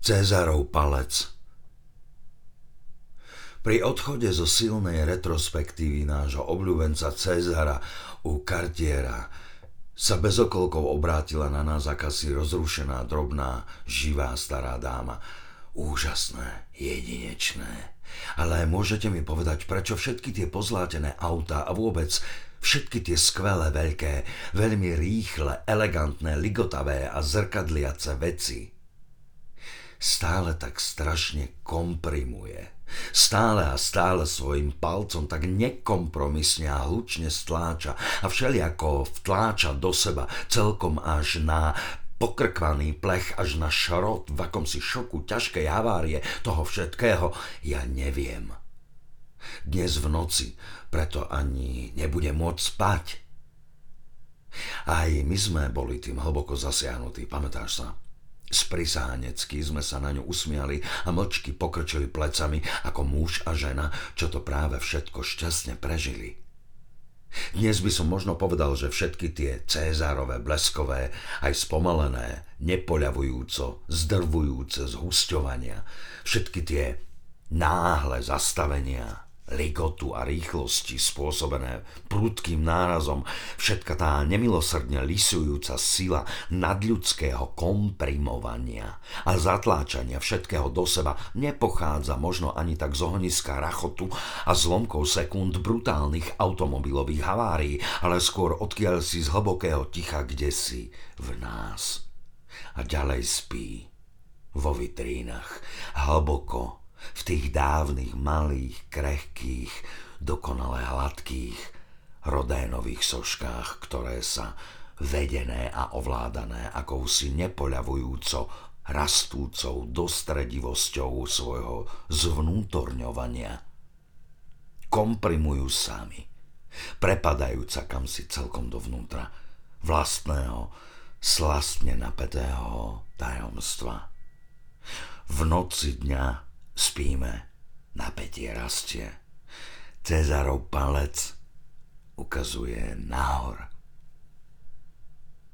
Cezarov palec Pri odchode zo silnej retrospektívy nášho obľúbenca Cezara u Cartiera sa bez okolkov obrátila na nás akási rozrušená, drobná, živá stará dáma. Úžasné, jedinečné. Ale môžete mi povedať, prečo všetky tie pozlátené autá a vôbec všetky tie skvelé, veľké, veľmi rýchle, elegantné, ligotavé a zrkadliace veci stále tak strašne komprimuje. Stále a stále svojim palcom tak nekompromisne a hlučne stláča a všeliako vtláča do seba celkom až na pokrkvaný plech až na šrot v akomsi šoku ťažkej havárie toho všetkého, ja neviem. Dnes v noci preto ani nebude môcť spať. Aj my sme boli tým hlboko zasiahnutí, pamätáš sa? Sprisánecky sme sa na ňu usmiali a mlčky pokrčili plecami ako muž a žena, čo to práve všetko šťastne prežili. Dnes by som možno povedal, že všetky tie Cézárové bleskové, aj spomalené, nepoľavujúco, zdrvujúce zhusťovania, všetky tie náhle zastavenia, ligotu a rýchlosti spôsobené prudkým nárazom, všetka tá nemilosrdne lisujúca sila nadľudského komprimovania a zatláčania všetkého do seba nepochádza možno ani tak z ohniska rachotu a zlomkov sekúnd brutálnych automobilových havárií, ale skôr odkiaľ si z hlbokého ticha kde si v nás. A ďalej spí vo vitrínach, hlboko v tých dávnych malých, krehkých, dokonale hladkých rodénových soškách, ktoré sa vedené a ovládané akousi nepoľavujúco rastúcou dostredivosťou svojho zvnútorňovania komprimujú sami, prepadajúca kam si celkom dovnútra vlastného, slastne napätého tajomstva. V noci dňa Spíme, napätie rastie. Cezarov palec ukazuje nahor.